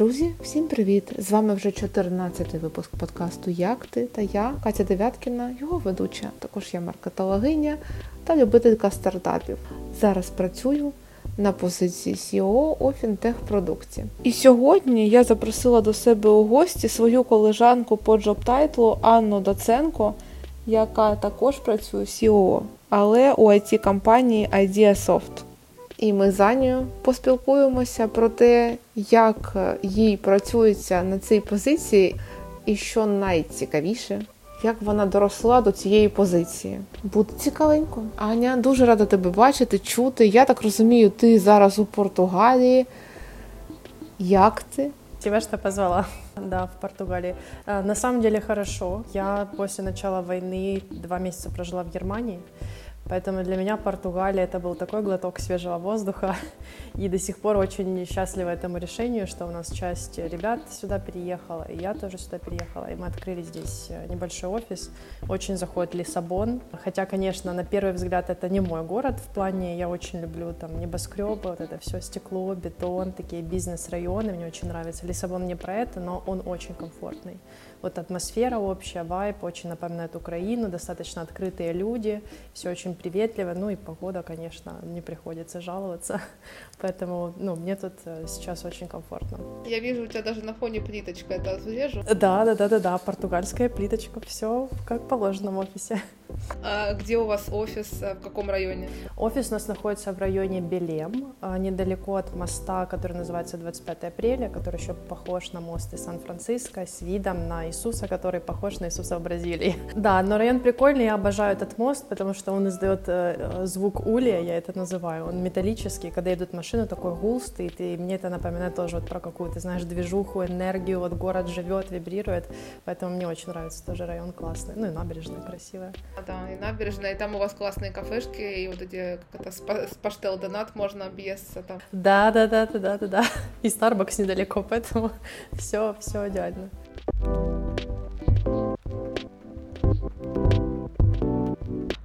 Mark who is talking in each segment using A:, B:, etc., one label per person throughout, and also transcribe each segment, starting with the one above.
A: Друзі, всім привіт! З вами вже 14-й випуск подкасту Як ти та я, Катя Дев'яткіна, його ведуча. Також я маркетологиня та любителька стартапів. Зараз працюю на позиції CEO у фінтех-продукті. І сьогодні я запросила до себе у гості свою колежанку по джоб-тайтлу Анну Доценко, яка також працює CEO, але у it компанії IdeaSoft. І ми з Анією поспілкуємося про те, як їй працюється на цій позиції, і що найцікавіше, як вона доросла до цієї позиції. Буде цікавенько. Аня, дуже рада тебе бачити, чути. Я так розумію, ти зараз у Португалії. Як ти?
B: Тебя что позвала? Да, в Португалии. На самом деле хорошо. Я после начала войны два месяца прожила в Германии. Поэтому для меня Португалия это был такой глоток свежего воздуха. И до сих пор очень счастлива этому решению, что у нас часть ребят сюда переехала, и я тоже сюда переехала. И мы открыли здесь э, небольшой офис. Очень заходит Лиссабон. Хотя, конечно, на первый взгляд это не мой город в плане, я очень люблю там небоскребы, вот это все стекло, бетон, такие бизнес-районы, мне очень нравится. Лиссабон не про это, но он очень комфортный. Вот атмосфера общая, вайп очень напоминает Украину, достаточно открытые люди, все очень приветливо, ну и погода, конечно, не приходится жаловаться, поэтому, ну, мне тут э, сейчас очень комфортно.
A: Я вижу, у тебя даже на фоне плиточка, это вижу?
B: Да, да, да, да, да, португальская плиточка, все как положено в офисе.
A: А где у вас офис, э, в каком районе?
B: Офис у нас находится в районе Белем, а, недалеко от моста, который называется 25 апреля, который еще похож на мост из Сан-Франциско, с видом на Иисуса, который похож на Иисуса в Бразилии. Да, но район прикольный, я обожаю этот мост, потому что он издает э, звук улья, я это называю. Он металлический, когда идут машины, такой гул стоит, и мне это напоминает тоже вот про какую-то, знаешь, движуху, энергию, вот город живет, вибрирует, поэтому мне очень нравится тоже район классный, ну и набережная красивая.
A: Да, и набережная, и там у вас классные кафешки, и вот эти, как это, спаштел донат можно без там.
B: Да, да, да, да, да, да, да. И Starbucks недалеко, поэтому все, все идеально.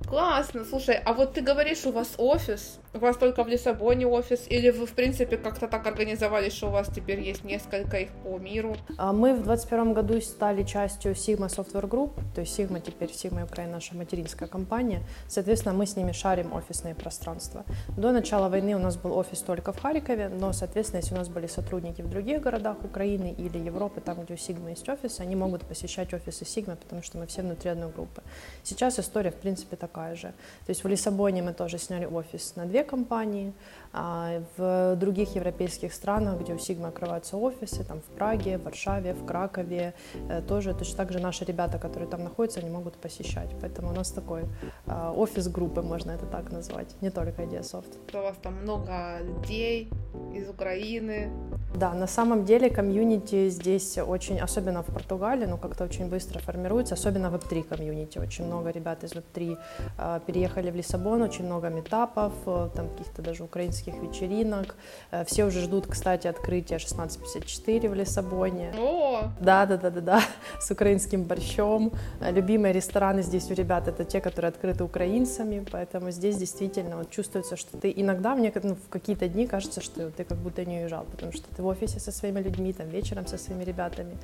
A: Классно, слушай, а вот ты говоришь, у вас офис, у вас только в Лиссабоне офис, или вы, в принципе, как-то так организовались, что у вас теперь есть несколько их по миру?
B: А мы в 2021 году стали частью Sigma Software Group, то есть Sigma теперь, Sigma Украина наша материнская компания, соответственно, мы с ними шарим офисные пространства. До начала войны у нас был офис только в Харькове, но, соответственно, если у нас были сотрудники в других городах Украины или Европы, там, где у Sigma есть офис, они могут посещать офисы Sigma, потому что мы все внутри одной группы. Сейчас история, в принципе, такая же. То есть в Лиссабоне мы тоже сняли офис на две компании, а в других европейских странах, где у Sigma открываются офисы, там в Праге, в Варшаве, в Кракове, э, тоже точно так же наши ребята, которые там находятся, они могут посещать. Поэтому у нас такой а, офис группы, можно это так назвать, не только Ideasoft.
A: У вас там много людей из Украины.
B: Да, на самом деле комьюнити здесь очень, особенно в Португалии, ну как-то очень быстро формируется, особенно Web3 комьюнити. Очень много ребят из Web3 э, переехали в Лиссабон, очень много метапов, э, там каких-то даже украинских вечеринок. Э, все уже ждут, кстати, открытия 1654 в Лиссабоне.
A: О!
B: Да, да, да, да, да, с украинским борщом. Э, любимые рестораны здесь у ребят это те, которые открыты украинцами, поэтому здесь действительно вот чувствуется, что ты иногда мне ну, в какие-то дни кажется, что ты как будто не уезжал, потому что ты в офисе со своими людьми, там вечером со своими ребятами,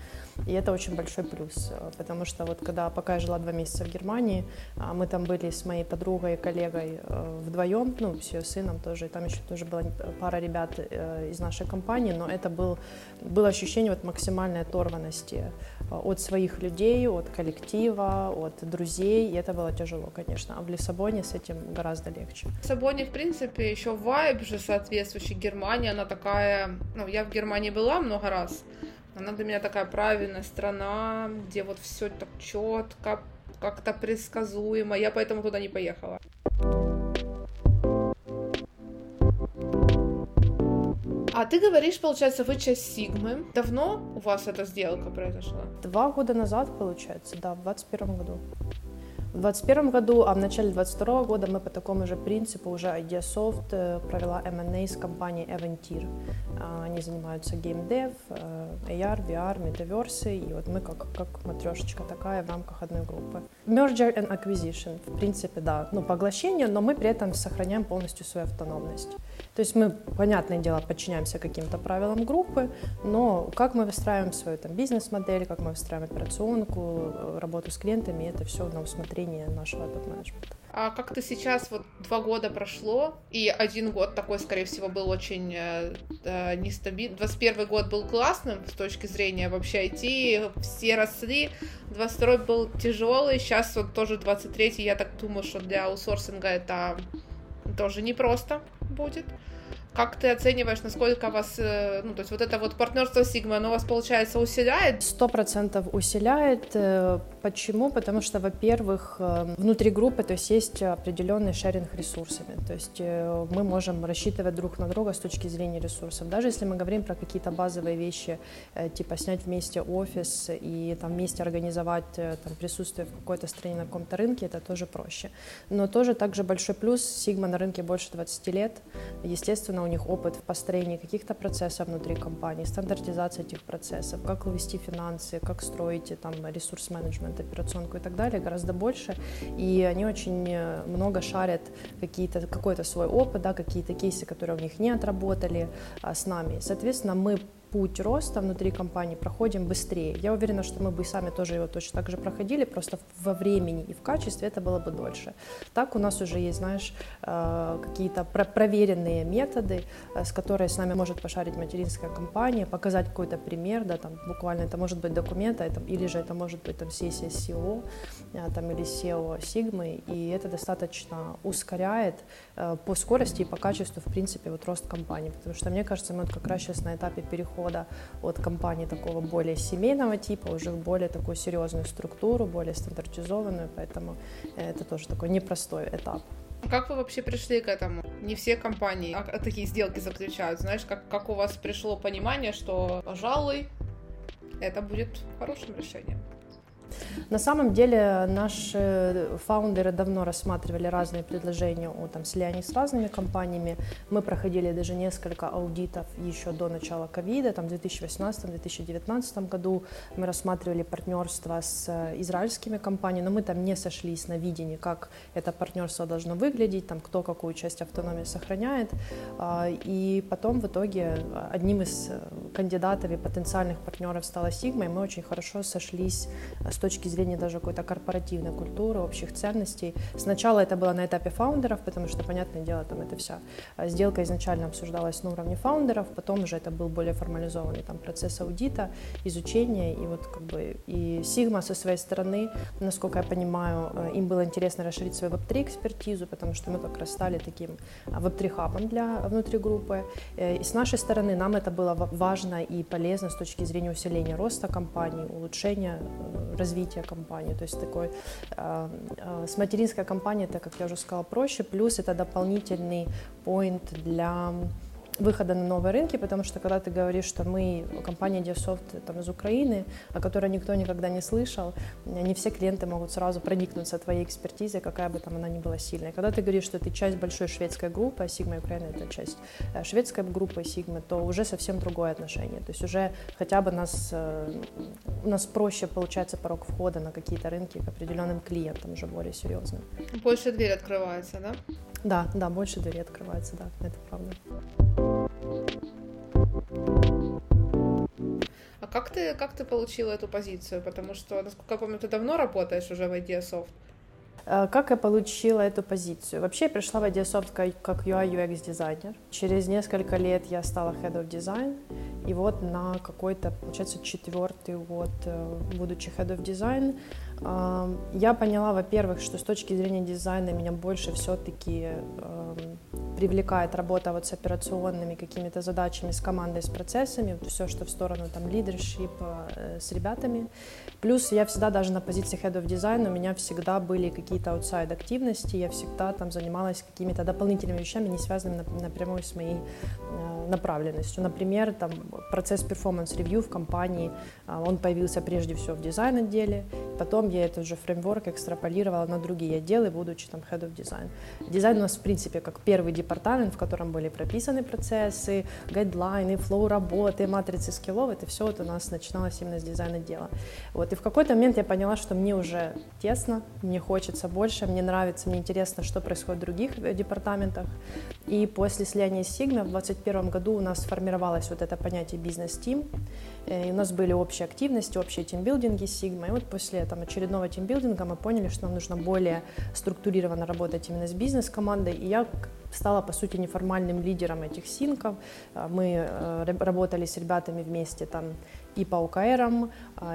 B: и это очень большой плюс, потому что вот когда пока я жила два месяца в Германии, а, мы там были с моей подругой коллегой вдвоем, ну, с ее сыном тоже, и там еще тоже была пара ребят э, из нашей компании, но это был, было ощущение вот максимальной оторванности э, от своих людей, от коллектива, от друзей, и это было тяжело, конечно. А в Лиссабоне с этим гораздо легче.
A: В Лиссабоне, в принципе, еще вайб же соответствующий Германии, она такая, ну, я в Германии была много раз, она для меня такая правильная страна, где вот все так четко, как-то предсказуемо. Я поэтому туда не поехала. А ты говоришь, получается, вы часть Сигмы. Давно у вас эта сделка произошла?
B: Два года назад, получается, да, в 2021 году. В 2021 году, а в начале 2022 года мы по такому же принципу уже Ideasoft э, провела M&A с компанией Aventir. А, они занимаются геймдев, э, AR, VR, метаверсы, и вот мы как, как матрешечка такая в рамках одной группы. Merger and acquisition, в принципе, да, ну, поглощение, но мы при этом сохраняем полностью свою автономность. То есть мы, понятное дело, подчиняемся каким-то правилам группы, но как мы выстраиваем свою там, бизнес-модель, как мы выстраиваем операционку, э, работу с клиентами, это все на усмотрение нашего топ-менеджмента.
A: А как ты сейчас, вот два года прошло, и один год такой, скорее всего, был очень э нестабильный. 21 год был классным с точки зрения вообще IT, все росли, 22 был тяжелый, сейчас вот тоже 23 я так думаю, что для аутсорсинга это тоже непросто будет. Как ты оцениваешь, насколько вас, э, ну, то есть вот это вот партнерство Sigma, оно вас, получается, усиляет?
B: Сто процентов усиляет. Э, почему? Потому что, во-первых, э, внутри группы, то есть есть определенный шеринг ресурсами. То есть мы можем рассчитывать друг на друга с точки зрения ресурсов. Даже если мы говорим про какие-то базовые вещи, типа снять вместе офис и там вместе организовать там, присутствие в какой-то стране на каком-то рынке, это тоже проще. Но тоже также большой плюс, Sigma на рынке больше 20 лет. Естественно, у них опыт в построении каких-то процессов внутри компании, стандартизация этих процессов, как вывести финансы, как строить там ресурс-менеджмент, операционку и так далее, гораздо больше. И они очень э, много шарят какие-то, какой-то свой опыт, да, какие-то кейсы, которые у них не отработали а, с нами. Соответственно, мы путь роста внутри компании проходим быстрее. Я уверена, что мы бы и сами тоже его точно так же проходили, просто во времени и в качестве это было бы дольше. Так у нас уже есть, знаешь, э, какие-то проверенные методы, э, с которыми с нами может пошарить материнская компания, показать какой-то пример, да, там буквально это может быть документ, а это, или же это может быть там сессия SEO э, там, или SEO Sigma, и это достаточно ускоряет по скорости и по качеству, в принципе, вот рост компании, потому что мне кажется, мы вот как раз сейчас на этапе перехода перехода от компании такого более семейного типа уже в более такую серьезную структуру, более стандартизованную, поэтому это тоже такой непростой этап.
A: Как вы вообще пришли к этому? Не все компании а, такие сделки заключают. Знаешь, как, как у вас пришло понимание, что, пожалуй, это будет хорошим решением?
B: На самом деле наши фаундеры давно рассматривали разные предложения о там, слиянии с разными компаниями. Мы проходили даже несколько аудитов еще до начала ковида, там в 2018-2019 году мы рассматривали партнерство с израильскими компаниями, но мы там не сошлись на видении, как это партнерство должно выглядеть, там кто какую часть автономии сохраняет. А, и потом в итоге одним из кандидатов и потенциальных партнеров стала Sigma, и мы очень хорошо сошлись с точки зрения даже какой-то корпоративной культуры, общих ценностей. Сначала это было на этапе фаундеров, потому что, понятное дело, там эта вся а, сделка изначально обсуждалась на уровне фаундеров, потом уже это был более формализованный там, процесс аудита, изучения, и вот как бы и Sigma со своей стороны, насколько я понимаю, э, им было интересно расширить свою Web3 экспертизу, потому что мы как раз стали таким а, Web3 хабом для внутри группы. Э, и с нашей стороны нам это было важно и полезно с точки зрения усиления роста компании, улучшения э, развития развития компании. То есть такой э, э, с материнской компанией, так как я уже сказала, проще. Плюс это дополнительный point для выхода на новые рынки, потому что когда ты говоришь, что мы компания Diasoft там, из Украины, о которой никто никогда не слышал, не все клиенты могут сразу проникнуться твоей экспертизе, какая бы там она ни была сильная. Когда ты говоришь, что ты часть большой шведской группы, а Sigma Украина это часть э, шведской группы Sigma, то уже совсем другое отношение. То есть уже хотя бы нас, э, у нас проще получается порог входа на какие-то рынки к определенным клиентам уже более серьезным.
A: Больше дверь открывается, да?
B: Да, да, больше двери открывается, да, это правда.
A: А как ты, как ты получила эту позицию? Потому что, насколько я помню, ты давно работаешь уже в Ideasoft.
B: Э, как я получила эту позицию? Вообще я пришла в Ideasoft как UI UX дизайнер. Через несколько лет я стала Head of Design. И вот на какой-то, получается, четвертый год, э, будучи Head of Design, я поняла, во-первых, что с точки зрения дизайна меня больше все-таки привлекает работа вот с операционными какими-то задачами, с командой, с процессами, вот все, что в сторону там leadership э, с ребятами. Плюс я всегда даже на позиции head of design у меня всегда были какие-то outside активности, я всегда там занималась какими-то дополнительными вещами, не связанными напрямую с моей э, направленностью. Например, там процесс performance review в компании, а, он появился прежде всего в дизайн отделе, потом я этот же фреймворк экстраполировала на другие отделы, будучи там head of design. Дизайн у нас в принципе как первый департамент, в котором были прописаны процессы, гайдлайны, flow работы, матрицы скиллов, это все вот у нас начиналось именно с дизайн отдела. Вот, и в какой-то момент я поняла, что мне уже тесно, мне хочется больше, мне нравится, мне интересно, что происходит в других э, департаментах. И после слияния Sigma в 2021 году у нас сформировалось вот это понятие business team, и у нас были общие активности, общие тимбилдинги с Sigma. И вот после там, очередного тимбилдинга мы поняли, что нам нужно более структурированно работать именно с бизнес-командой. И я стала, по сути, неформальным лидером этих синков. А, мы э, работали с ребятами вместе там и по ОКРам,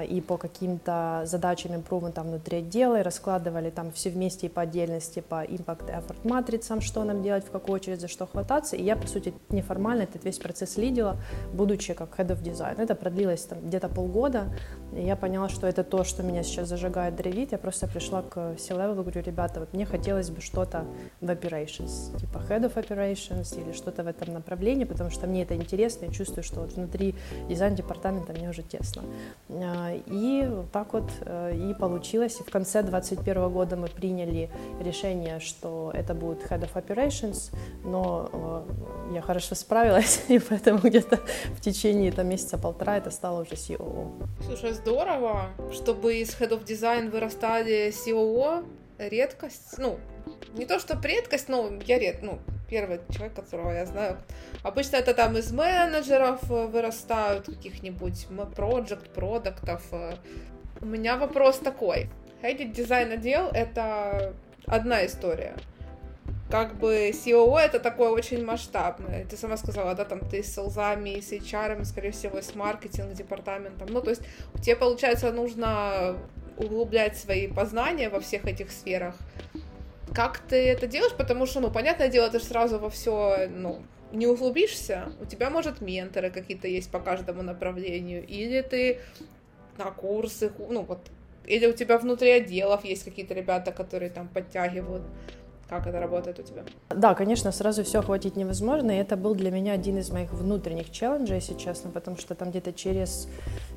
B: и по каким-то задачам импрувмента внутри отдела, и раскладывали там все вместе и по отдельности, по impact effort матрицам, что нам делать, в какую очередь, за что хвататься. И я, по сути, неформально этот весь процесс лидила, будучи как head of design. Это продлилось там где-то полгода, и я поняла, что это то, что меня сейчас зажигает, драйвит. Я просто пришла к C-level, говорю, ребята, вот мне хотелось бы что-то в operations, типа head of operations или что-то в этом направлении, потому что мне это интересно, я чувствую, что вот внутри дизайн-департамента мне уже тесно. А, и так вот э, и получилось. В конце 2021 года мы приняли решение, что это будет Head of Operations, но э, я хорошо справилась, и поэтому где-то в течение там, месяца-полтора это стало уже COO.
A: Слушай, здорово, чтобы из Head of Design вырастали COO, редкость, ну, не то, что редкость, но я ред, ну, первый человек, которого я знаю. Обычно это там из менеджеров э, вырастают, каких-нибудь проект, продуктов. Э. У меня вопрос такой. Хейдить дизайн отдел — это одна история. Как бы COO это такое очень масштабное. Ты сама сказала, да, там ты с селзами, с HR, скорее всего, с маркетинг департаментом. Ну, то есть тебе, получается, нужно углублять свои познания во всех этих сферах, как ты это делаешь? Потому что, ну, понятное дело, ты же сразу во все, ну, не углубишься. У тебя, может, менторы какие-то есть по каждому направлению. Или ты на курсы, ну, вот, или у тебя внутри отделов есть какие-то ребята, которые там подтягивают. Как это работает у тебя?
B: Да, конечно, сразу все охватить невозможно, и это был для меня один из моих внутренних челленджей, если честно, потому что там где-то через,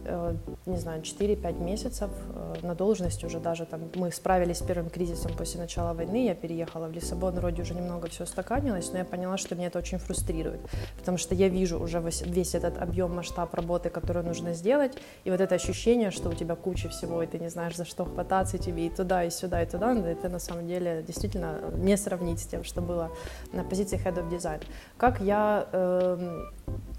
B: э, не знаю, 4-5 месяцев э, на должности уже даже там мы справились с первым кризисом после начала войны, я переехала в Лиссабон, вроде уже немного все устаканилось, но я поняла, что меня это очень фрустрирует, потому что я вижу уже весь этот объем, масштаб работы, который нужно сделать, и вот это ощущение, что у тебя куча всего, и ты не знаешь, за что хвататься тебе и туда, и сюда, и туда, это на самом деле действительно не сравнить с тем, что было на позиции Head of Design. Как я э,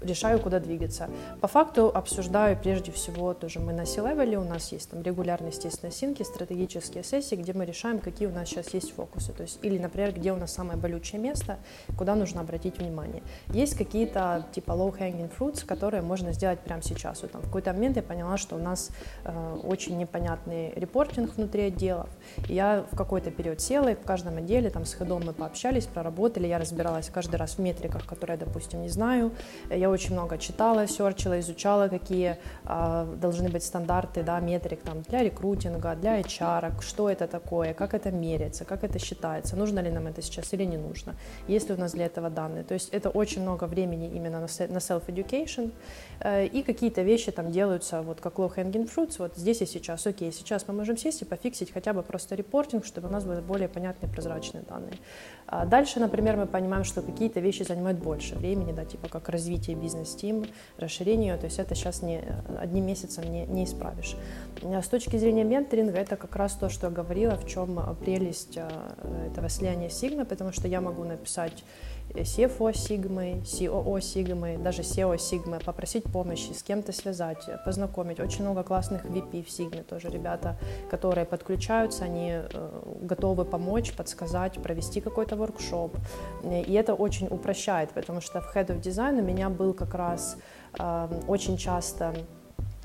B: решаю, куда двигаться? По факту обсуждаю прежде всего тоже мы на C-левеле, у нас есть там регулярные, естественно, синки, стратегические сессии, где мы решаем, какие у нас сейчас есть фокусы. То есть, или, например, где у нас самое болючее место, куда нужно обратить внимание. Есть какие-то типа low-hanging fruits, которые можно сделать прямо сейчас. Вот, там, в какой-то момент я поняла, что у нас э, очень непонятный репортинг внутри отделов. И я в какой-то период села и в каждом отделе там с хедом мы пообщались, проработали, я разбиралась каждый раз в метриках, которые я, допустим, не знаю. Я очень много читала, серчила, изучала, какие э, должны быть стандарты, да, метрик там для рекрутинга, для HR, что это такое, как это меряется, как это считается, нужно ли нам это сейчас или не нужно, есть ли у нас для этого данные. То есть это очень много времени именно на self-education, э, и какие-то вещи там делаются вот как low-hanging fruits, вот здесь и сейчас, окей, сейчас мы можем сесть и пофиксить хотя бы просто репортинг, чтобы у нас были более понятные, прозрачные данные. А дальше, например, мы понимаем, что какие-то вещи занимают больше времени, да, типа как развитие бизнес-тим, расширение, то есть это сейчас не, одним месяцем не, не исправишь. А с точки зрения менторинга, это как раз то, что я говорила, в чем прелесть а, этого слияния Сигма, потому что я могу написать CFO Сигмы, COO Сигмы, даже SEO Сигмы, попросить помощи, с кем-то связать, познакомить. Очень много классных VP в Сигме тоже ребята, которые подключаются, они э, готовы помочь, подсказать, провести какой-то воркшоп. И это очень упрощает, потому что в Head of Design у меня был как раз э, очень часто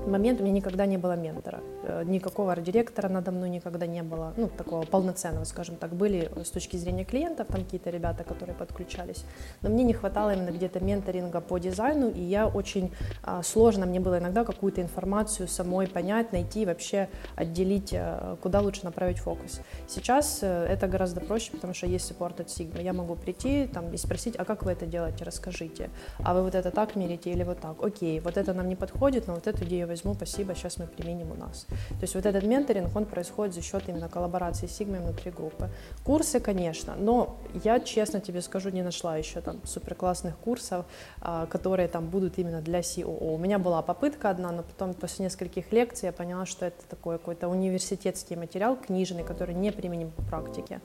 B: момент у меня никогда не было ментора. Э, никакого директора надо мной никогда не было, ну, такого полноценного, скажем так. Были с точки зрения клиентов там какие-то ребята, которые подключались, но мне не хватало именно где-то менторинга по дизайну, и я очень а, сложно мне было иногда какую-то информацию самой понять, найти, вообще отделить, э, куда лучше направить фокус. Сейчас э, это гораздо проще, потому что есть support от Sigma. Я могу прийти там и спросить, а как вы это делаете, расскажите. А вы вот это так мерите или вот так? Окей, вот это нам не подходит, но вот эту идею возьму, спасибо, сейчас мы применим у нас. То есть вот этот менторинг, он происходит за счет именно коллаборации с внутри группы. Курсы, конечно, но я, честно тебе скажу, не нашла еще там супер классных курсов, а, которые там будут именно для COO. У меня была попытка одна, но потом после нескольких лекций я поняла, что это такой какой-то университетский материал, книжный, который не применим в практике.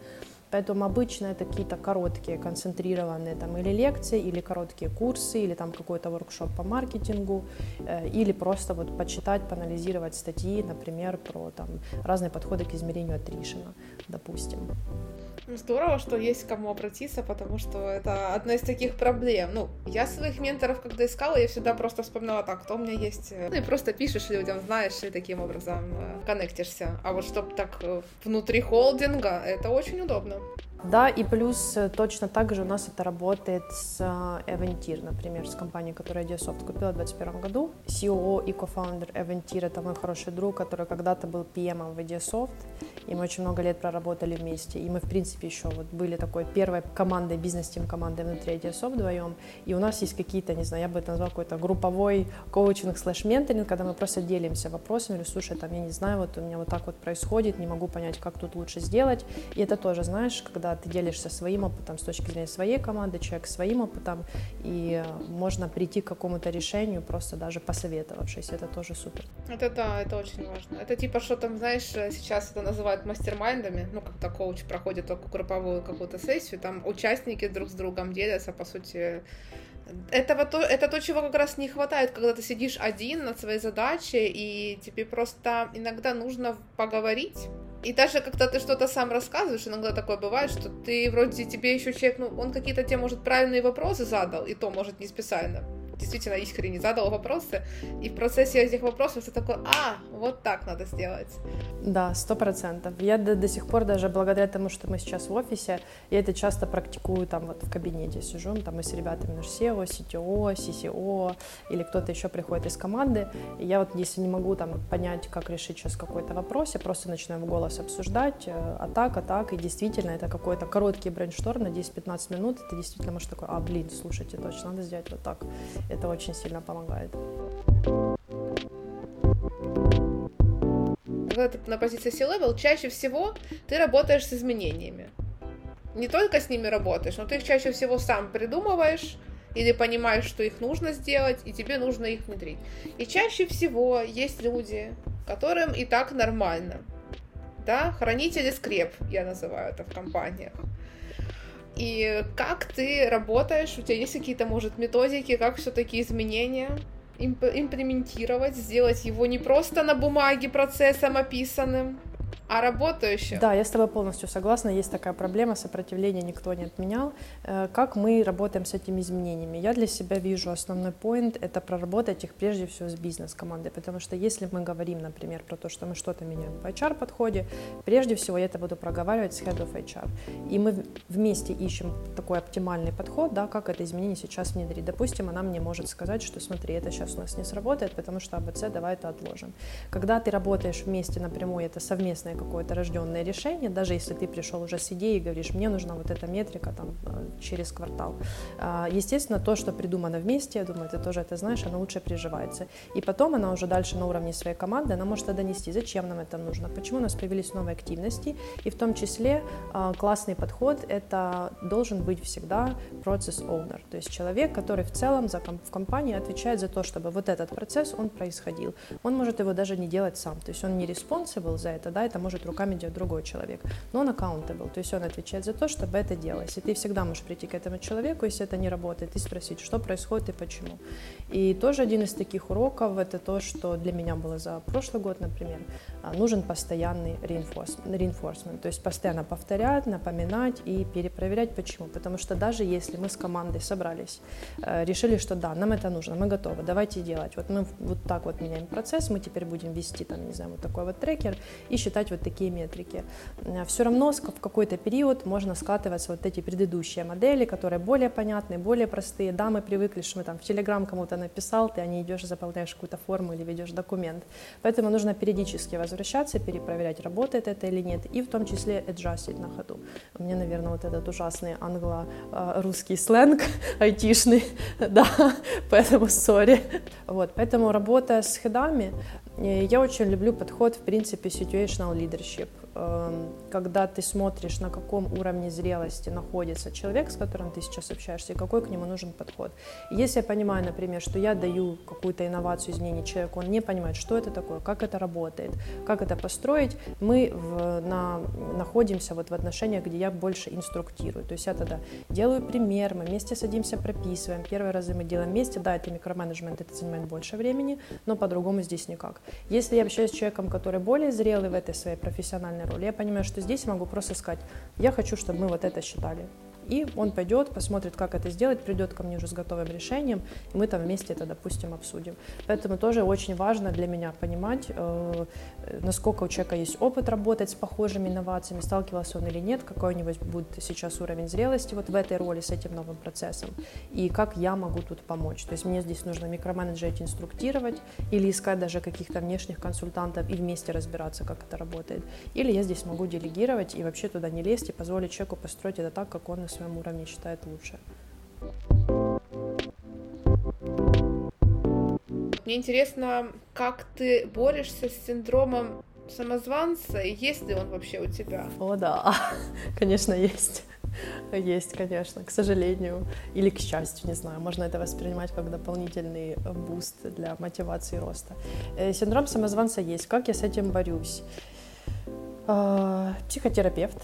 B: Поэтому обычно это какие-то короткие, концентрированные там или лекции, или короткие курсы, или там какой-то воркшоп по маркетингу, э, или просто вот почитать, поанализировать статьи, например, про там разные подходы к измерению attrition, допустим.
A: Здорово, что есть к кому обратиться, потому что это одна из таких проблем. Ну, я своих менторов, когда искала, я всегда просто вспоминала так, кто у меня есть. Ну, и просто пишешь людям, знаешь, и таким образом э, коннектишься. А вот чтобы так э, внутри холдинга, это очень удобно.
B: Да, и плюс э, точно так же у нас это работает с Eventir, например, с компанией, которую Diasoft купила в 2021 году. CEO и кофаундер Eventir — это мой хороший друг, который когда-то был PM в Diasoft, и мы очень много лет проработали вместе. И мы, в принципе, еще вот были такой первой командой, бизнес-тим командой внутри IDSO вдвоем. И у нас есть какие-то, не знаю, я бы это назвал какой-то групповой коучинг слэш менторинг, когда мы просто делимся вопросами, или слушай, там, я не знаю, вот у меня вот так вот происходит, не могу понять, как тут лучше сделать. И это тоже, знаешь, когда ты делишься своим опытом с точки зрения своей команды, человек своим опытом, и можно прийти к какому-то решению, просто даже посоветовавшись. Это тоже супер.
A: Это да, это очень важно. Это типа, что там, знаешь, сейчас это называют мастер-майндами, ну, когда коуч проходит только групповую какую-то сессию, там участники друг с другом делятся, по сути, этого то, это то, чего как раз не хватает, когда ты сидишь один над своей задачей, и тебе просто иногда нужно поговорить. И даже когда ты что-то сам рассказываешь, иногда такое бывает, что ты вроде тебе еще человек, ну, он какие-то тебе, может, правильные вопросы задал, и то, может, не специально. Действительно искренне задал вопросы, и в процессе этих вопросов ты такой, а, вот так надо сделать.
B: Да, сто процентов. Я до, до сих пор даже благодаря тому, что мы сейчас в офисе, я это часто практикую там вот в кабинете сижу, там мы с ребятами наш SEO, CTO, CCO или кто-то еще приходит из команды, и я вот если не могу там понять, как решить сейчас какой-то вопрос, я просто начинаю в голос обсуждать, э, а так, а так, и действительно это какой-то короткий брейншторм на 10-15 минут, это действительно может такой, а, блин, слушайте, точно, надо сделать вот так. Это очень сильно помогает.
A: Когда ты на позиции C-level, чаще всего ты работаешь с изменениями. Не только с ними работаешь, но ты их чаще всего сам придумываешь, или понимаешь, что их нужно сделать, и тебе нужно их внедрить. И чаще всего есть люди, которым и так нормально. Да, хранители скреп, я называю это в компаниях. И как ты работаешь? У тебя есть какие-то, может, методики, как все-таки изменения имплементировать, сделать его не просто на бумаге процессом описанным, а работающим.
B: Да, я с тобой полностью согласна. Есть такая проблема, сопротивления никто не отменял. Э, как мы работаем с этими изменениями? Я для себя вижу основной point — это проработать их прежде всего с бизнес-командой, потому что если мы говорим, например, про то, что мы что-то меняем в HR-подходе, прежде всего я это буду проговаривать с Head of HR. И мы вместе ищем такой оптимальный подход, да, как это изменение сейчас внедрить. Допустим, она мне может сказать, что смотри, это сейчас у нас не сработает, потому что АБЦ, давай это отложим. Когда ты работаешь вместе напрямую, это совместно совместное какое-то рожденное решение, даже если ты пришел уже с идеей и говоришь, мне нужна вот эта метрика там э, через квартал. А, естественно, то, что придумано вместе, я думаю, ты тоже это знаешь, оно лучше приживается. И потом она уже дальше на уровне своей команды, она может это донести, зачем нам это нужно, почему у нас появились новые активности, и в том числе а, классный подход — это должен быть всегда процесс owner, то есть человек, который в целом за, в компании отвечает за то, чтобы вот этот процесс, он происходил. Он может его даже не делать сам, то есть он не responsible за это, да, это может руками делать другой человек. Но он accountable, то есть он отвечает за то, чтобы это делалось. И ты всегда можешь прийти к этому человеку, если это не работает, и спросить, что происходит и почему. И тоже один из таких уроков, это то, что для меня было за прошлый год, например, а, нужен постоянный reinforcement, то есть постоянно повторять, напоминать и перепроверять, почему. Потому что даже если мы с командой собрались, э, решили, что да, нам это нужно, мы готовы, давайте делать. Вот мы вот так вот меняем процесс, мы теперь будем вести, там, не знаю, вот такой вот трекер и считать вот такие метрики. Э, Все равно в какой-то период можно скатываться вот эти предыдущие модели, которые более понятные, более простые. Да, мы привыкли, что мы там в Телеграм кому-то написал, ты, а не идешь, заполняешь какую-то форму или ведешь документ. Поэтому нужно периодически возвращаться, перепроверять, работает это или нет, и в том числе аджастить на ходу. Меня, наверное, вот этот ужасный англо-русский сленг айтишный, да, поэтому сори. Вот, поэтому работая с хедами, э, я очень люблю подход, в принципе, situational leadership. Когда ты смотришь, на каком уровне зрелости находится человек, с которым ты сейчас общаешься, и какой к нему нужен подход. Если я понимаю, например, что я даю какую-то инновацию, изменение человеку, он не понимает, что это такое, как это работает, как это построить, мы в, на, находимся вот в отношениях, где я больше инструктирую. То есть я тогда делаю пример, мы вместе садимся, прописываем. Первые разы мы делаем вместе, да, это микроменеджмент, это занимает больше времени, но по-другому здесь никак. Если я общаюсь с человеком, который более зрелый в этой своей профессиональной роли. Я понимаю, что здесь могу просто сказать, я хочу, чтобы мы вот это считали. И он пойдет, посмотрит, как это сделать, придет ко мне уже с готовым решением, и мы там вместе это, допустим, обсудим. Поэтому тоже очень важно для меня понимать, э, насколько у человека есть опыт работать с похожими инновациями, сталкивался он или нет, какой у него будет сейчас уровень зрелости вот в этой роли с этим новым процессом, и как я могу тут помочь. То есть мне здесь нужно микроменеджерить, инструктировать, или искать даже каких-то внешних консультантов и вместе разбираться, как это работает. Или я здесь могу делегировать и вообще туда не лезть и позволить человеку построить это так, как он на своем уровне считает лучше.
A: Мне интересно, как ты борешься с синдромом самозванца, и есть ли он вообще у тебя?
B: О, да, конечно, есть. Есть, конечно, к сожалению, или к счастью, не знаю, можно это воспринимать как дополнительный буст для мотивации роста. Э, синдром самозванца есть. Как я с этим борюсь? А, психотерапевт,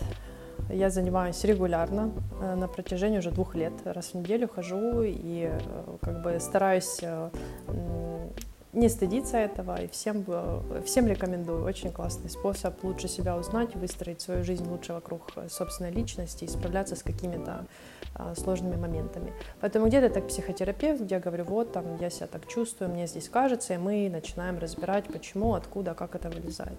B: я занимаюсь регулярно, э, на протяжении уже двух лет. Раз в неделю хожу и э, как бы стараюсь э, не стыдиться этого и всем, всем рекомендую. Очень классный способ лучше себя узнать, выстроить свою жизнь лучше вокруг собственной личности и справляться с какими-то а, сложными моментами. Поэтому где-то так психотерапевт, где я говорю, вот там я себя так чувствую, мне здесь кажется, и мы начинаем разбирать, почему, откуда, как это вылезает.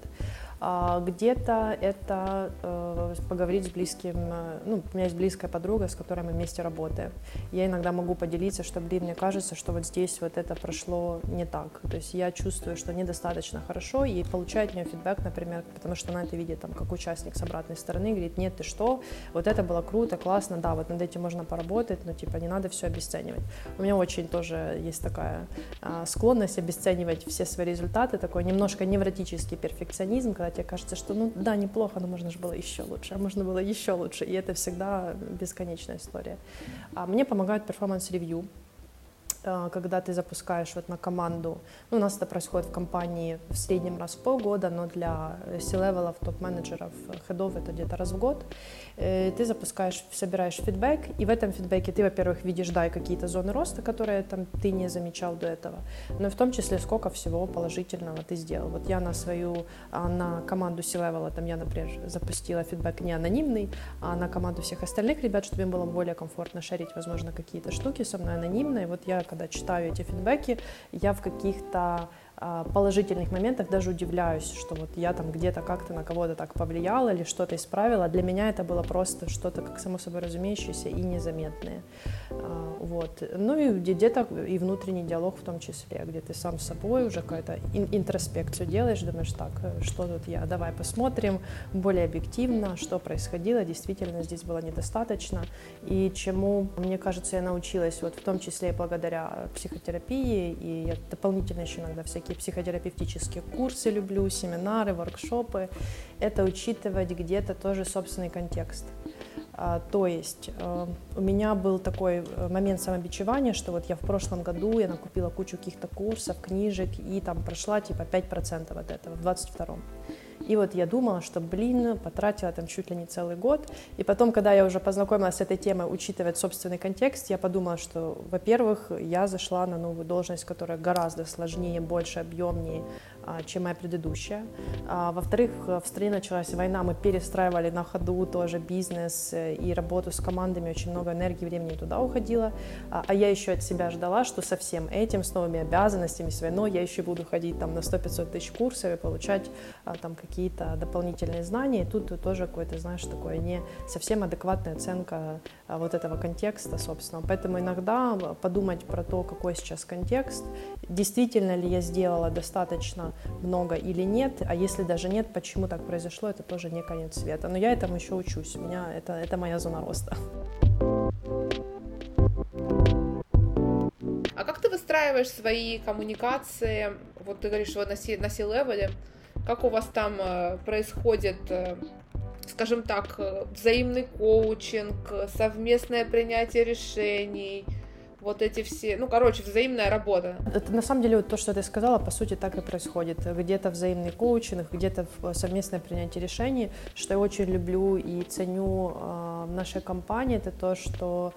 B: А где-то это э, поговорить с близким, э, ну, у меня есть близкая подруга, с которой мы вместе работаем. Я иногда могу поделиться, что, блин, мне кажется, что вот здесь вот это прошло не так. То есть я чувствую, что недостаточно хорошо, и получаю от нее фидбэк, например, потому что она это видит там как участник с обратной стороны, говорит, нет, ты что, вот это было круто, классно, да, вот над этим можно поработать, но типа не надо все обесценивать. У меня очень тоже есть такая а, склонность обесценивать все свои результаты, такой немножко невротический перфекционизм, когда тебе кажется, что ну да, неплохо, но можно же было еще лучше, а можно было еще лучше, и это всегда бесконечная история. А мне помогают performance review, когда ты запускаешь вот на команду, ну, у нас это происходит в компании в среднем раз в полгода, но для C-level ов, топ-менеджеров, хедов это где-то раз в год, э, ты запускаешь, собираешь фидбэк, и в этом фидбэке ты, во-первых, видишь, да, какие-то зоны роста, которые там ты не замечал до этого, но и в том числе сколько всего положительного ты сделал. Вот я на свою, а, на команду C-левела, там я, например, запустила фидбэк не анонимный, а на команду всех остальных ребят, чтобы им было более комфортно шарить, возможно, какие-то штуки со мной анонимно, и вот я когда читаю эти фидбэки, я в каких-то положительных моментах даже удивляюсь, что вот я там где-то как-то на кого-то так повлияла или что-то исправила. Для меня это было просто что-то как само собой разумеющееся и незаметное. А, вот. Ну и где-то и внутренний диалог в том числе, где ты сам с собой уже какую-то интроспекцию делаешь, думаешь, так, что тут я, давай посмотрим более объективно, что происходило, действительно здесь было недостаточно, и чему, мне кажется, я научилась, вот в том числе и благодаря психотерапии, и я дополнительно еще иногда всякие всякие психодерапевтические курсы люблю, семинары, воркшопы. Это учитывать где-то тоже собственный контекст. А, то есть э, у меня был такой э, момент самобичевания, что вот я в прошлом году я накупила кучу каких-то курсов, книжек и там прошла типа 5% от этого в 22-м. И вот я думала, что, блин, потратила там чуть ли не целый год. И потом, когда я уже познакомилась с этой темой, учитывая собственный контекст, я подумала, что, во-первых, я зашла на новую должность, которая гораздо сложнее, больше, объемнее, а, чем моя предыдущая. А, во-вторых, в стране началась война, мы перестраивали на ходу тоже бизнес э, и работу с командами, очень много энергии, времени туда уходило. А, а я еще от себя ждала, что со всем этим, с новыми обязанностями, с войной, я еще буду ходить там на 100-500 тысяч курсов и получать там какие-то дополнительные знания. И тут тоже какое-то, знаешь, такое не совсем адекватная оценка вот этого контекста, собственно. Поэтому иногда подумать про то, какой сейчас контекст, действительно ли я сделала достаточно много или нет, а если даже нет, почему так произошло, это тоже не конец света. Но я этому еще учусь, у меня это, это моя зона роста.
A: А как ты выстраиваешь свои коммуникации? Вот ты говоришь, вот на C-левеле, как у вас там э, происходит э, скажем так, э, взаимный коучинг, совместное принятие решений, вот эти все, ну, короче, взаимная работа.
B: Это на самом деле вот то, что ты сказала, по сути, так и происходит. Где-то взаимный коучинг, где-то совместное принятие решений. Что я очень люблю и ценю э, в нашей компании, это то, что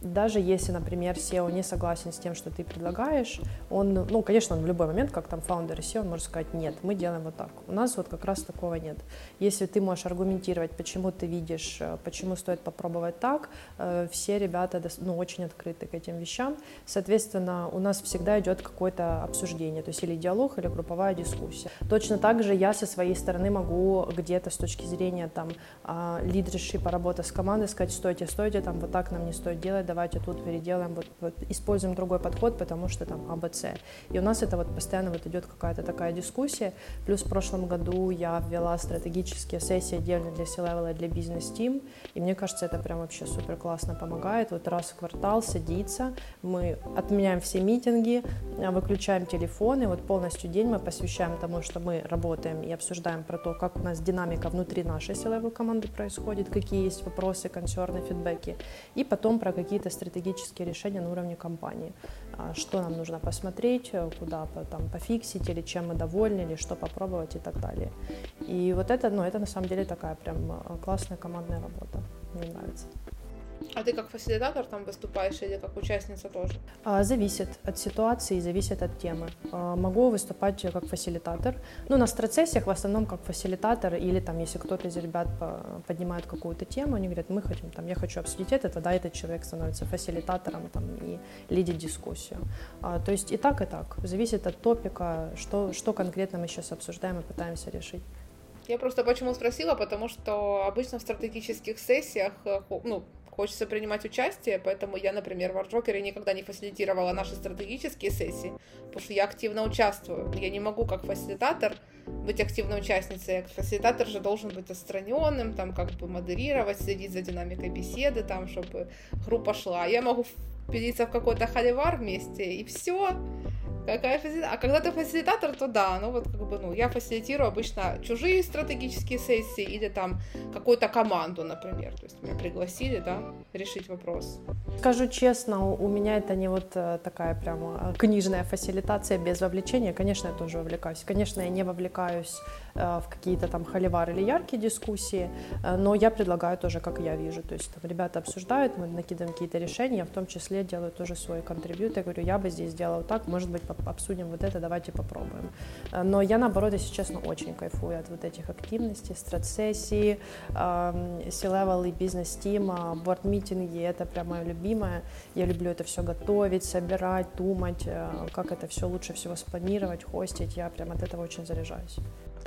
B: даже если, например, SEO не согласен с тем, что ты предлагаешь, он, ну, конечно, он в любой момент, как там фаундер SEO, он может сказать, нет, мы делаем вот так. У нас вот как раз такого нет. Если ты можешь аргументировать, почему ты видишь, э, почему стоит попробовать так, э, все ребята, ну, очень открыты к этим вещам. Соответственно, у нас всегда идет какое-то обсуждение, то есть или диалог, или групповая дискуссия. Точно так же я со своей стороны могу где-то с точки зрения там а, лидершипа, работы с командой сказать, стойте, стойте, там вот так нам не стоит делать, давайте тут переделаем, вот, вот используем другой подход, потому что там АБЦ. И у нас это вот постоянно вот идет какая-то такая дискуссия. Плюс в прошлом году я ввела стратегические сессии отдельно для C-Level и для бизнес-тим, и мне кажется, это прям вообще супер классно помогает. Вот раз в квартал садиться, мы отменяем все митинги, э, выключаем телефоны, вот полностью день мы посвящаем тому, что мы работаем и обсуждаем про то, как у нас динамика внутри нашей силовой команды происходит, какие есть вопросы, консерны, фидбэки, и потом про какие-то стратегические решения на уровне компании, а, что нам нужно посмотреть, э, куда там пофиксить, или чем мы довольны, или что попробовать и так далее. И вот это, ну, это на самом деле такая прям э, классная командная работа, мне нравится.
A: А ты как фасилитатор там выступаешь или как участница тоже?
B: А, зависит от ситуации, зависит от темы. А, могу выступать как фасилитатор. Ну, на страцессиях в основном как фасилитатор или там, если кто-то из ребят поднимает какую-то тему, они говорят, мы хотим, там, я хочу обсудить это, тогда этот человек становится фасилитатором там, и лидит дискуссию. А, то есть и так, и так. Зависит от топика, что, что конкретно мы сейчас обсуждаем и пытаемся решить.
A: Я просто почему спросила, потому что обычно в стратегических сессиях, э, ну, хочется принимать участие, поэтому я, например, в Арджокере никогда не фасилитировала наши стратегические сессии, потому что я активно участвую. Я не могу как фасилитатор быть активной участницей. Фасилитатор же должен быть отстраненным, там как бы модерировать, следить за динамикой беседы, там, чтобы группа шла. Я могу впилиться в какой-то холивар вместе, и все. Какая фасилитация? А когда ты фасилитатор, то да, ну вот как бы, ну, я фасилитирую обычно чужие стратегические сессии или там какую-то команду, например. То есть меня пригласили, да, решить вопрос.
B: Скажу честно, у меня это не вот э, такая прямо э, книжная фасилитация без вовлечения. Конечно, я тоже вовлекаюсь. Конечно, я не вовлекаюсь в какие-то там холивары или яркие дискуссии, но я предлагаю тоже, как я вижу. То есть там ребята обсуждают, мы накидываем какие-то решения, в том числе делаю тоже свой контрибьют. Я говорю, я бы здесь сделала так, может быть, обсудим вот это, давайте попробуем. Э, но я, наоборот, если честно, очень кайфую от вот этих активностей, страт-сессии, C-level и бизнес-тима, борт-митинги, это прям мое любимое. Я люблю это все готовить, собирать, думать, э, как это все лучше всего спланировать, хостить. Я прям от этого очень заряжаюсь.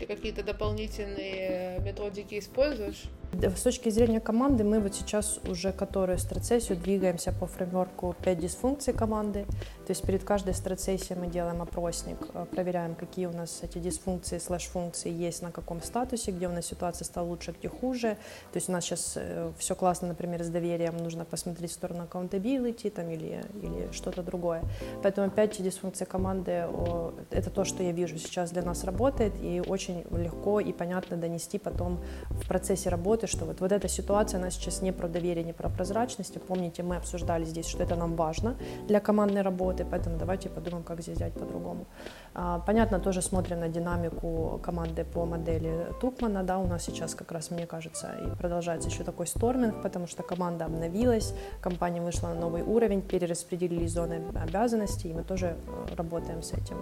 A: Ты какие-то дополнительные методики используешь?
B: С точки зрения команды мы вот сейчас уже которую страцессию двигаемся по фреймворку 5 дисфункций команды. То есть перед каждой страцессией мы делаем опросник, э, проверяем, какие у нас эти дисфункции, слэш-функции есть, на каком статусе, где у нас ситуация стала лучше, где хуже. То есть у нас сейчас э, все классно, например, с доверием, нужно посмотреть в сторону accountability там, или, или что-то другое. Поэтому 5 дисфункций команды — это то, что я вижу сейчас для нас работает, и очень легко и понятно донести потом в процессе работы работы, что вот, вот эта ситуация, она сейчас не про доверие, не про прозрачность. Помните, мы обсуждали здесь, что это нам важно для командной работы, поэтому давайте подумаем, как здесь взять по-другому. А, понятно, тоже смотрим на динамику команды по модели Тукмана, да, у нас сейчас как раз, мне кажется, и продолжается еще такой сторминг, потому что команда обновилась, компания вышла на новый уровень, перераспределили зоны обязанностей, и мы тоже э, работаем с этим.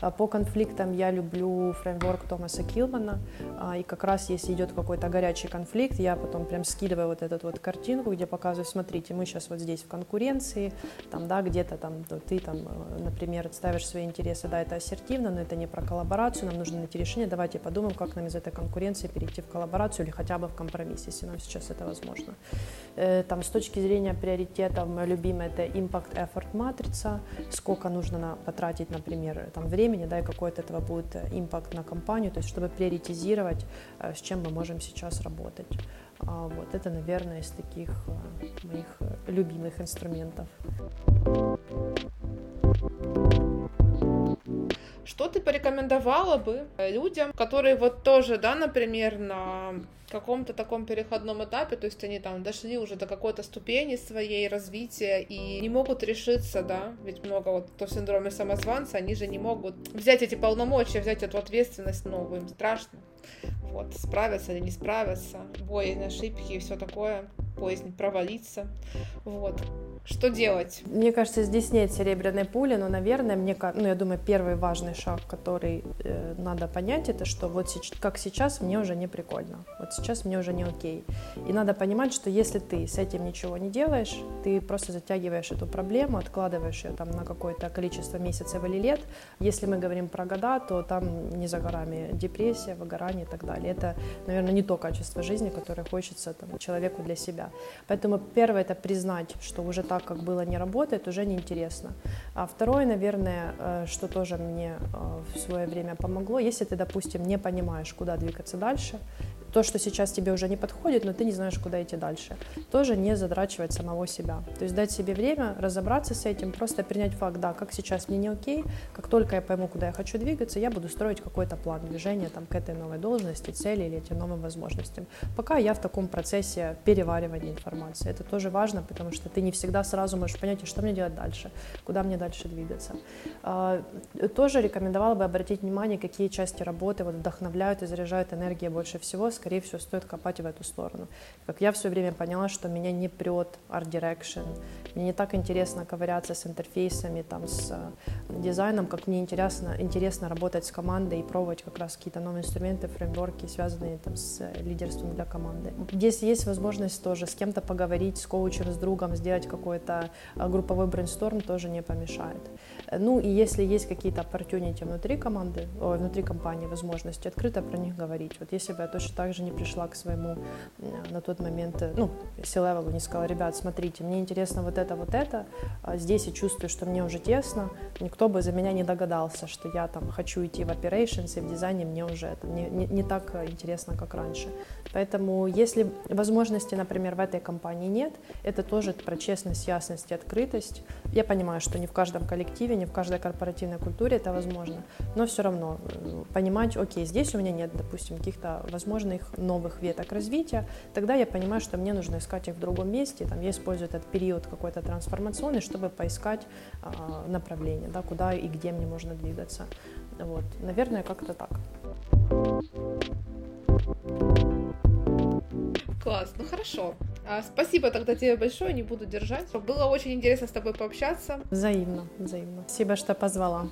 B: А, по конфликтам я люблю фреймворк Томаса Килмана, а, и как раз если идет какой-то горячий конфликт, я потом прям скидываю вот эту вот картинку, где показываю, смотрите, мы сейчас вот здесь в конкуренции, там, да, где-то там ты там, э, например, отставишь свои интересы, да, это ассертивно, но это не про коллаборацию, нам нужно найти решение, давайте подумаем, как нам из этой конкуренции перейти в коллаборацию или хотя бы в компромисс, если нам сейчас это возможно. Э, там с точки зрения приоритетов, мое любимое это impact effort матрица, сколько нужно на, потратить, например, там времени, да, и какой от этого будет импакт на компанию, то есть чтобы приоритизировать, э, с чем мы можем сейчас работать. А, вот это, наверное, из таких э, моих любимых инструментов.
A: Что ты порекомендовала бы людям, которые вот тоже, да, например, на каком-то таком переходном этапе, то есть они там дошли уже до какой-то ступени своей развития и не могут решиться, да, ведь много вот то синдроме самозванца, они же не могут взять эти полномочия, взять эту ответственность новую, им страшно, вот, справятся или не справятся, бои, ошибки и все такое, поздно провалиться, вот. Что делать?
B: Мне кажется, здесь нет серебряной пули, но, наверное, мне, ну, я думаю, первый важный шаг, который э, надо понять, это что вот как сейчас мне уже не прикольно, вот сейчас мне уже не окей. И надо понимать, что если ты с этим ничего не делаешь, ты просто затягиваешь эту проблему, откладываешь ее там на какое-то количество месяцев или лет. Если мы говорим про года, то там не за горами депрессия, выгорание и так далее. Это, наверное, не то качество жизни, которое хочется там, человеку для себя. Поэтому первое это признать, что уже так так, как было, не работает, уже неинтересно. А второе, наверное, э, что тоже мне э, в свое время помогло, если ты, допустим, не понимаешь, куда двигаться дальше, то, что сейчас тебе уже не подходит, но ты не знаешь, куда идти дальше. Тоже не задрачивать самого себя. То есть дать себе время, разобраться с этим, просто принять факт, да, как сейчас мне не окей, как только я пойму, куда я хочу двигаться, я буду строить какой-то план движения там, к этой новой должности, цели или этим новым возможностям. Пока я в таком процессе переваривания информации. Это тоже важно, потому что ты не всегда сразу можешь понять, что мне делать дальше, куда мне дальше двигаться. А, тоже рекомендовала бы обратить внимание, какие части работы вот вдохновляют и заряжают энергией больше всего, скорее всего, стоит копать в эту сторону. Как я все время поняла, что меня не прет Art Direction, мне не так интересно ковыряться с интерфейсами, там, с э, дизайном, как мне интересно, интересно работать с командой и пробовать как раз какие-то новые инструменты, фреймворки, связанные там, с э, лидерством для команды. Если есть возможность тоже с кем-то поговорить, с коучем, с другом, сделать какой-то э, групповой брейнсторм, тоже не помешает. Ну и если есть какие-то opportunity внутри команды, о, внутри компании, возможности, открыто про них говорить. Вот если бы я точно так же не пришла к своему на тот момент, ну, C-level, не сказала, ребят, смотрите, мне интересно вот это, вот это, а здесь я чувствую, что мне уже тесно, никто бы за меня не догадался, что я там хочу идти в operations и в дизайне мне уже это не, не, не так интересно, как раньше. Поэтому если возможности, например, в этой компании нет, это тоже про честность, ясность и открытость. Я понимаю, что не в каждом коллективе, не в каждой корпоративной культуре это возможно, но все равно понимать, окей, здесь у меня нет, допустим, каких-то возможных новых веток развития, тогда я понимаю, что мне нужно искать их в другом месте, там я использую этот период какой-то трансформационный, чтобы поискать э, направление, да, куда и где мне можно двигаться. Вот, наверное, как-то так.
A: Класс, ну хорошо. А, спасибо тогда тебе большое, не буду держать. Было очень интересно с тобой пообщаться.
B: Взаимно, взаимно. Спасибо, что позвала.